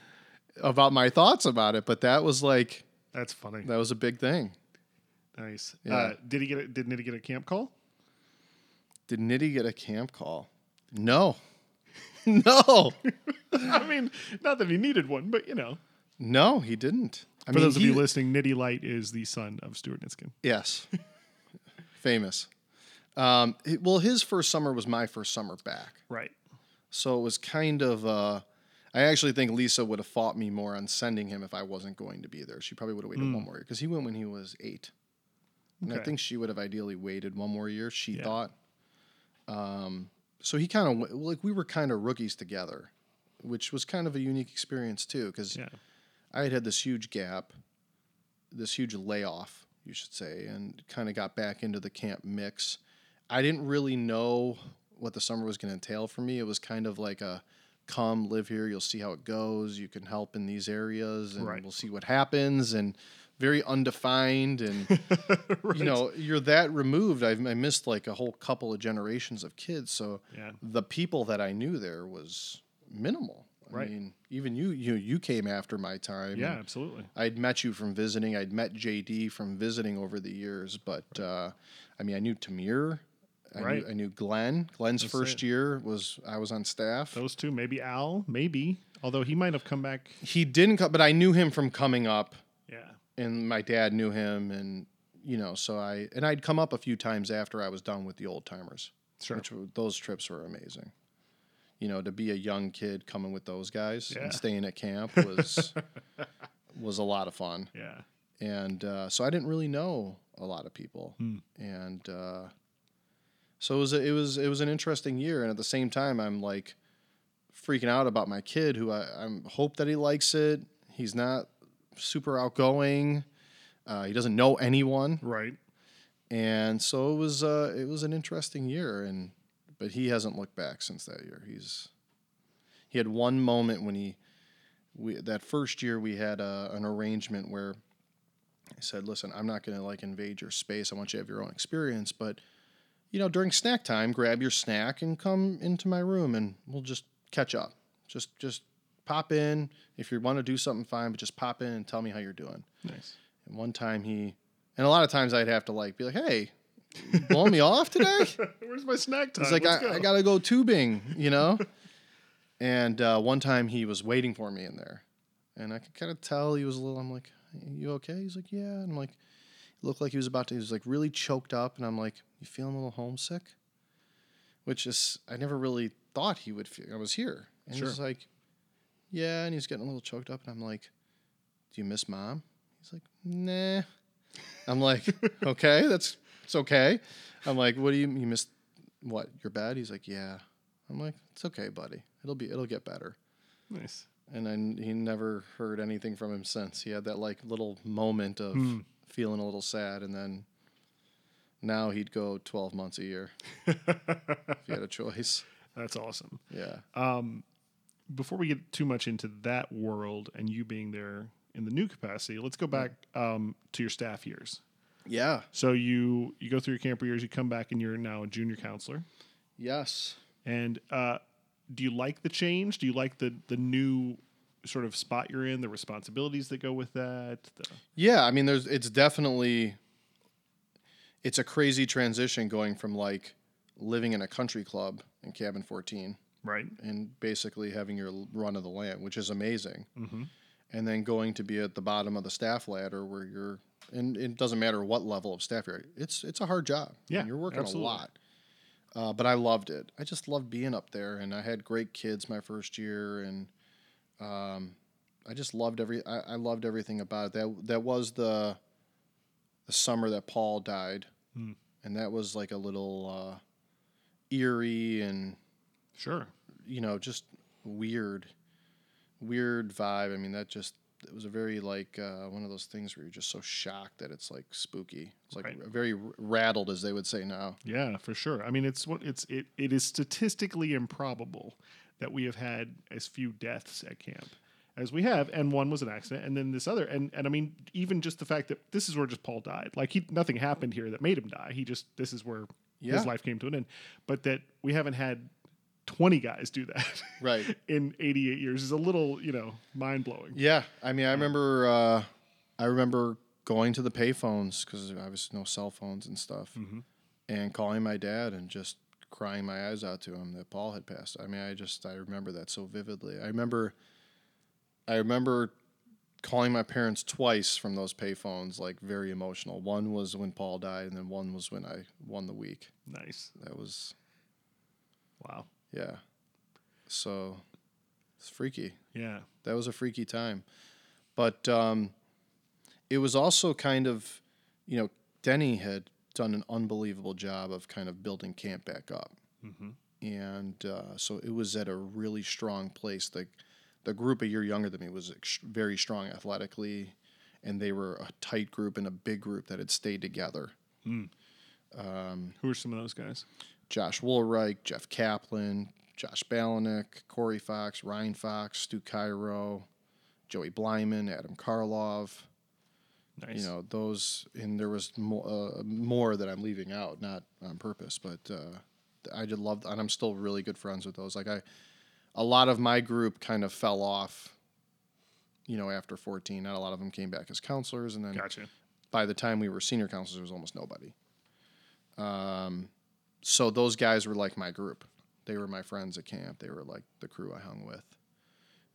about my thoughts about it. But that was like that's funny. that was a big thing. Nice. Yeah. Uh, did he get? A, did Nitty get a camp call? Did Nitty get a camp call? No. *laughs* no. *laughs* I mean, not that he needed one, but you know. No, he didn't. I For those of he- you listening, Nitty Light is the son of Stuart Nitzkin. Yes. *laughs* Famous. Um, it- well, his first summer was my first summer back. Right. So it was kind of. Uh, I actually think Lisa would have fought me more on sending him if I wasn't going to be there. She probably would have waited one more year because he went when he was eight. And I think she would have ideally waited one more year, she Yeah. thought. Um, so he kind of, like, we were kind of rookies together, which was kind of a unique experience too because Yeah. I had had this huge gap, this huge layoff, you should say, and kind of got back into the camp mix. I didn't really know what the summer was going to entail for me. It was kind of like a come live here, you'll see how it goes, you can help in these areas, and Right. we'll see what happens. And very undefined, and *laughs* you know, you're that removed. I've, I missed like a whole couple of generations of kids, so Yeah. the people that I knew there was minimal. I Right. mean, even you, you, you came after my time. Yeah, absolutely. I'd met you from visiting. I'd met JD from visiting over the years, but uh, I mean, I knew Tamir. I, Right. knew, I knew Glenn. Glenn's That's first it. year was I was on staff. Those two, maybe Al, maybe. Although he might have come back. He didn't come, but I knew him from coming up, Yeah. and my dad knew him, and you know, so I and I'd come up a few times after I was done with the old timers. Sure. Which were, those trips were amazing. You know, to be a young kid coming with those guys Yeah. and staying at camp *laughs* was was a lot of fun. Yeah. and uh, so I didn't really know a lot of people, Hmm. and uh, so it was a, it was it was an interesting year. And at the same time, I'm like freaking out about my kid, who I I'm hope that he likes it. He's not super outgoing. Uh, he doesn't know anyone, Right. and so it was uh, it was an interesting year. And but he hasn't looked back since that year. He's he had one moment when he we that first year we had a, an arrangement where I said, "Listen, I'm not going to like invade your space. I want you to have your own experience, but you know, during snack time, grab your snack and come into my room, and we'll just catch up. Just just pop in if you want to do something, fine, but just pop in and tell me how you're doing." Nice. And one time he, and a lot of times I'd have to like be like, "Hey, blowing me off today?" *laughs* Where's my snack time? He's like, I, go." I gotta go tubing, you know. and uh, one time he was waiting for me in there, and I could kind of tell he was a little. I'm like, "You okay?" He's like, "Yeah." And I'm like, looked like he was about to. He was like really choked up, and I'm like, "You feeling a little homesick?" Which is, I never really thought he would feel. I was here, and Sure. he's like, "Yeah," and he's getting a little choked up, and I'm like, "Do you miss mom?" He's like, "Nah." I'm like, *laughs* "Okay, that's it's okay." I'm like, "What do you you miss? What your bed?" He's like, "Yeah." I'm like, "It's okay, buddy. It'll be it'll get better." nice. And then he never heard anything from him since. He had that like little moment of Hmm. Feeling a little sad, and then now he'd go 12 months a year *laughs* if he had a choice. That's awesome. Yeah. Before we get too much into that world and you being there in the new capacity, let's go back um, to your staff years. Yeah. So you you go through your camper years, you come back and you're now a junior counselor. Yes. And uh, do you like the change? Do you like the the new sort of spot you're in, the responsibilities that go with that? The, Yeah, I mean, there's it's definitely it's a crazy transition going from like living in a country club in cabin 14 right. and basically having your run of the land, which is amazing, Mm-hmm. and then going to be at the bottom of the staff ladder where you're and it doesn't matter what level of staff you're. at. It's it's a hard job. Yeah, and you're working absolutely. a lot. Uh, but I loved it. I just loved being up there, and I had great kids my first year, and um, I just loved every. I, I loved everything about it. That that was the the summer that Paul died, Hmm. and that was like a little uh, eerie and Sure. you know just weird, weird vibe. I mean, that just it was a very like uh, one of those things where you're just so shocked that it's like spooky. It's like Right. very rattled, as they would say now. Yeah, for sure. I mean, it's what it's it, it is statistically improbable that we have had as few deaths at camp as we have, and one was an accident, and then this other, and and I mean, even just the fact that this is where just Paul died. Like he, nothing happened here that made him die. He just this is where Yeah. his life came to an end. But that we haven't had twenty guys do that *laughs* Right. in eighty eight years is a little, you know, mind blowing. Yeah, I mean, I remember, uh, I remember going to the payphones because obviously no cell phones and stuff, and calling my dad and just crying my eyes out to him that Paul had passed. I mean, I just I remember that so vividly. I remember, I remember calling my parents twice from those payphones, like very emotional. One was when Paul died, and then one was when I won the week. Nice. That was Wow. yeah. So it's freaky. Yeah. that was a freaky time. But um, it was also kind of, you know, Denny had done an unbelievable job of kind of building camp back up. Mm-hmm. And uh, so it was at a really strong place. The, the group a year younger than me was ex- very strong athletically, and they were a tight group and a big group that had stayed together. Hmm. Um, Who are some of those guys? Josh Woolreich, Jeff Kaplan, Josh Balanik, Corey Fox, Ryan Fox, Stu Cairo, Joey Blyman, Adam Karlov. Nice. You know those, and there was more, uh, more that I'm leaving out, not on purpose, but uh, I did love, and I'm still really good friends with those. Like I, a lot of my group kind of fell off. You know, after 14, not a lot of them came back as counselors, and then Gotcha. by the time we were senior counselors, there was almost nobody. Um, so those guys were like my group. They were my friends at camp. They were like the crew I hung with.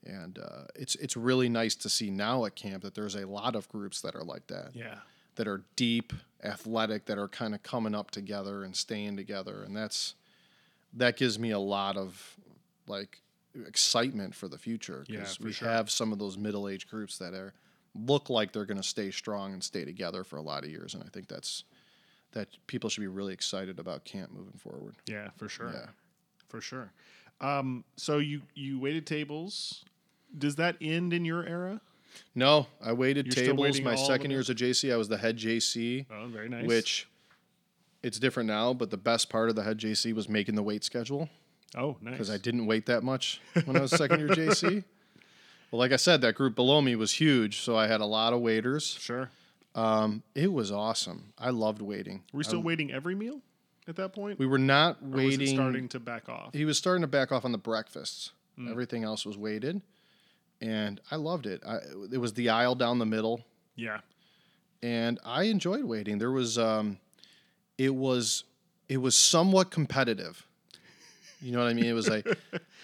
And uh, it's it's really nice to see now at camp that there's a lot of groups that are like that, Yeah. that are deep, athletic, that are kind of coming up together and staying together, and that's that gives me a lot of like excitement for the future Yeah, because for we sure. have some of those middle aged groups that are look like they're going to stay strong and stay together for a lot of years, and I think that's that people should be really excited about camp moving forward. Yeah, for sure. Yeah. For sure. Um, so you you waited tables. Does that end in your era? No, I waited You're still tables waiting my all second of years at JC. I was the head JC, Oh, very nice. which it's different now, but the best part of the head JC was making the wait schedule oh, nice. because I didn't wait that much when I was second year JC. *laughs* Well, like I said, that group below me was huge, so I had a lot of waiters. sure. Um, it was awesome. I loved waiting. Were we still waiting every meal at that point? We were not waiting. it starting to back off? he was starting to back off on the breakfasts. Hmm. Everything else was waited, and I loved it. I, it was the aisle down the middle, Yeah. and I enjoyed waiting. There was, um, it was, it was somewhat competitive. You know what I mean? It was like,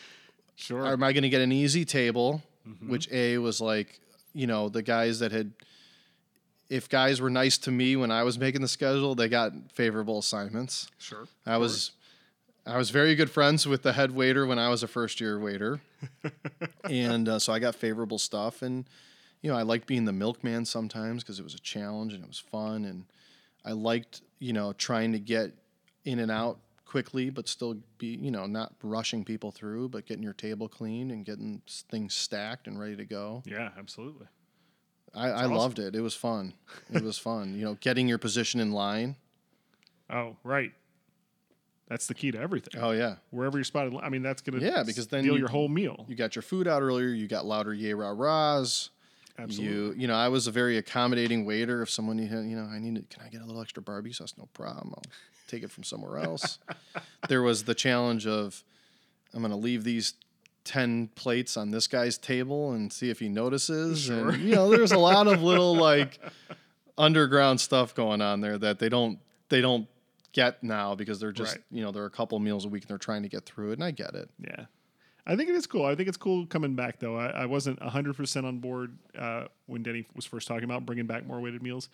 *laughs* Sure. am I going to get an easy table? Mm-hmm. Which A was like, you know, the guys that had, if guys were nice to me when I was making the schedule, they got favorable assignments. sure. I was I was very good friends with the head waiter when I was a first year waiter, *laughs* and uh, so I got favorable stuff. And you know, I liked being the milkman sometimes because it was a challenge and it was fun, and I liked you know trying to get in and out quickly, but still be you know not rushing people through, but getting your table clean and getting things stacked and ready to go. Yeah, absolutely. I, I awesome. loved it. It was fun. It was fun. You know, *laughs* getting your position in line. Oh, right. That's the key to everything. Oh yeah. Wherever you're spotted, I mean, that's going to Yeah, because then steal you- your whole meal. you got your food out earlier. You got louder yay rah rahs. Absolutely. You you know I was a very accommodating waiter. If someone you you know I need can I get a little extra barbecue sauce? No problem. I'll take it from somewhere else. *laughs* there was the challenge of I'm going to leave these ten plates on this guy's table and see if he notices. Sure. And you know there's a lot of little *laughs* like underground stuff going on there that they don't they don't get now because they're just Right. you know they're a couple meals a week and they're trying to get through it and I get it. Yeah. I think it is cool. I think it's cool coming back, though. I, I wasn't 100% on board uh, when Denny was first talking about bringing back more waited meals.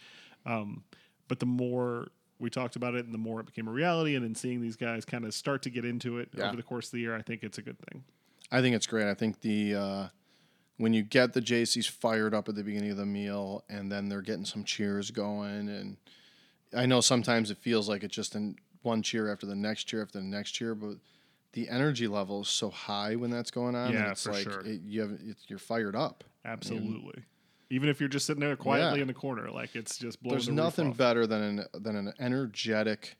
Um, but the more we talked about it and the more it became a reality, and then seeing these guys kind of start to get into it Yeah. over the course of the year, I think it's a good thing. I think it's great. I think the uh, when you get the JCs fired up at the beginning of the meal, and then they're getting some cheers going, and I know sometimes it feels like it's just in one cheer after the next cheer after the next cheer, but the energy level is so high when that's going on. Yeah, and it's for like sure. it, you have it's, you're fired up. Absolutely. Even if you're just sitting there quietly Yeah. in the corner, like it's just blowing There's the nothing better than an than an energetic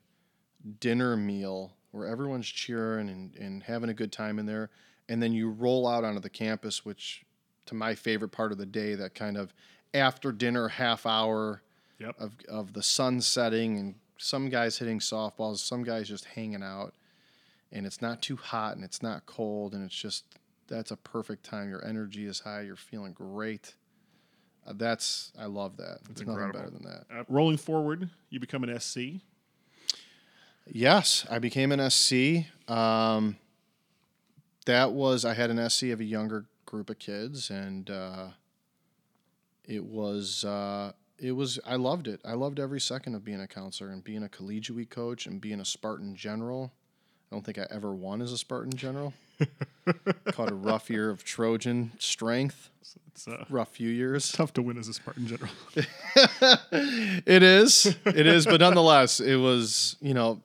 dinner meal where everyone's cheering and, and having a good time in there, and then you roll out onto the campus, which to my favorite part of the day, that kind of after dinner half hour Yep. of of the sun setting and some guys hitting softballs, some guys just hanging out, and it's not too hot and it's not cold, and it's just that's a perfect time. Your energy is high, you're feeling great. Uh, that's I love that. There's nothing incredible. better than that. Uh, rolling forward, you become an SC. Yes, I became an SC. Um, that was I had an SC of a younger group of kids, and uh, it was uh, it was I loved it. I loved every second of being a counselor and being a collegiate coach and being a Spartan general. I don't think I ever won as a Spartan general. *laughs* Caught a rough year of Trojan strength, It's uh, rough few years. tough to win as a Spartan general. *laughs* it is. It is. But nonetheless, it was, you know,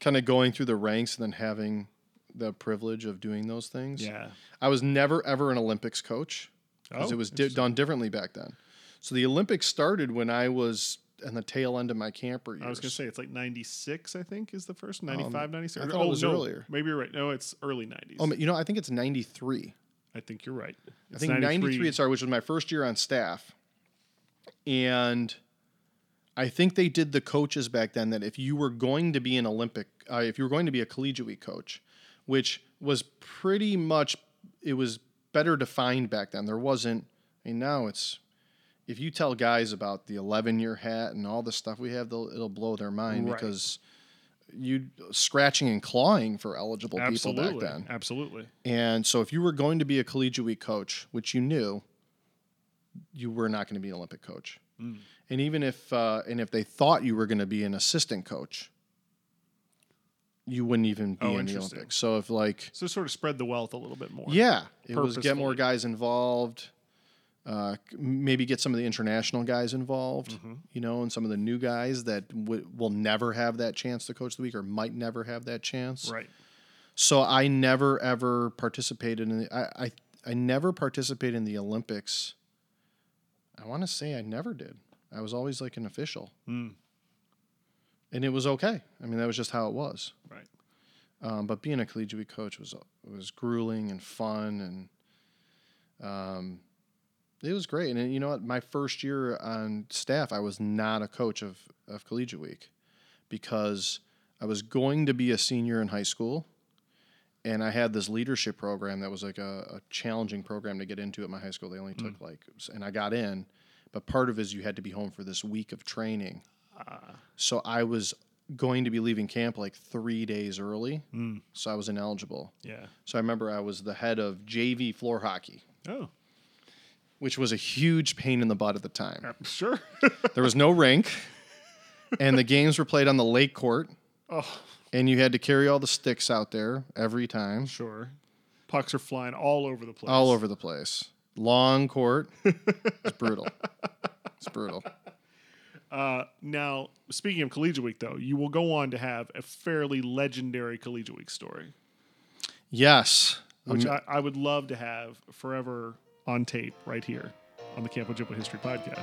kind of going through the ranks and then having the privilege of doing those things. yeah. I was never, ever an Olympics coach because Oh, it was di- done differently back then. So the Olympics started when I was in the tail end of my camper years. I was going to say it's like 96, I think, is the first. 95, 96. Um, I thought oh, it was no. earlier. Maybe you're right. No, it's early 90s. Oh, you know, I think it's 93. I think you're right. I It's think 93 it started, which was my first year on staff. And I think they did the coaches back then that if you were going to be an Olympic, uh, if you were going to be a collegiate coach, which was pretty much, it was better defined back then. There wasn't, I mean, now it's, if you tell guys about the 11 year hat and all the stuff we have, they'll, it'll blow their mind Right. because you scratching and clawing for eligible Absolutely. people back then. Absolutely. And so if you were going to be a collegiate coach, which you knew, you were not going to be an Olympic coach. Mm. And even if uh, and if they thought you were going to be an assistant coach, you wouldn't even be Oh, in the. Olympics. So if like So sort of spread the wealth a little bit more. yeah, it was get more guys involved. Uh, maybe get some of the international guys involved, Mm-hmm. you know, and some of the new guys that w- will never have that chance to coach the week or might never have that chance. Right. So I never ever participated in the, I, I I never participated in the Olympics. I want to say I never did. I was always like an official, Mm. And it was okay. I mean, that was just how it was. Right. Um, but being a collegiate coach was was grueling and fun, and um, it was great. And you know what? My first year on staff, I was not a coach of of collegiate week because I was going to be a senior in high school, and I had this leadership program that was like a, a challenging program to get into at my high school. They only took like, and I got in, but part of it is you had to be home for this week of training. So I was going to be leaving camp like three days early, Mm. so I was ineligible. Yeah. So I remember I was the head of JV floor hockey, Oh, which was a huge pain in the butt at the time. uh, sure. *laughs* There was no rink, and the games were played on the lake court, oh, and you had to carry all the sticks out there every time, sure. Pucks are flying all over the place. all over the place. Long court. It's brutal. It's brutal. Uh, now, speaking of Collegiate Week, though, you will go on to have a fairly legendary Collegiate Week story, Yes. which I, I would love to have forever on tape right here on the Camp Ojibwa History Podcast.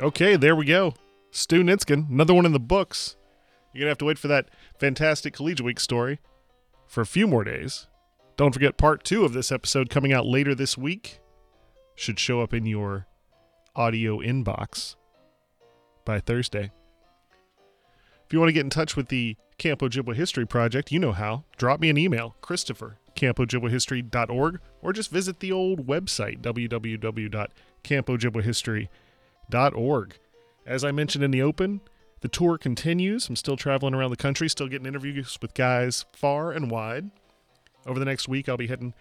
Okay, there we go. Stu Nitzkin, another one in the books. You're going to have to wait for that fantastic Collegiate Week story for a few more days. Don't forget part two of this episode coming out later this week. Should show up in your audio inbox by Thursday. If you want to get in touch with the Camp Ojibwa History Project, you know how. Drop me an email, Christopher, campojibwahistory.org, or just visit the old website, www.campojibwahistory.org. As I mentioned in the open, the tour continues. I'm still traveling around the country, still getting interviews with guys far and wide. Over the next week, I'll be heading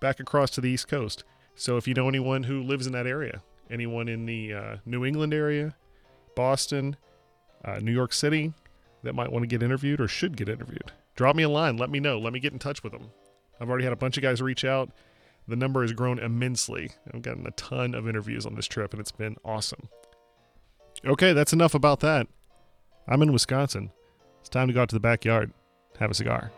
back across to the East Coast. So if you know anyone who lives in that area, anyone in the uh, New England area, Boston, uh, New York City that might want to get interviewed or should get interviewed, drop me a line. Let me know. Let me get in touch with them. I've already had a bunch of guys reach out. The number has grown immensely. I've gotten a ton of interviews on this trip, and it's been awesome. Okay, that's enough about that. I'm in Wisconsin. It's time to go out to the backyard, have a cigar.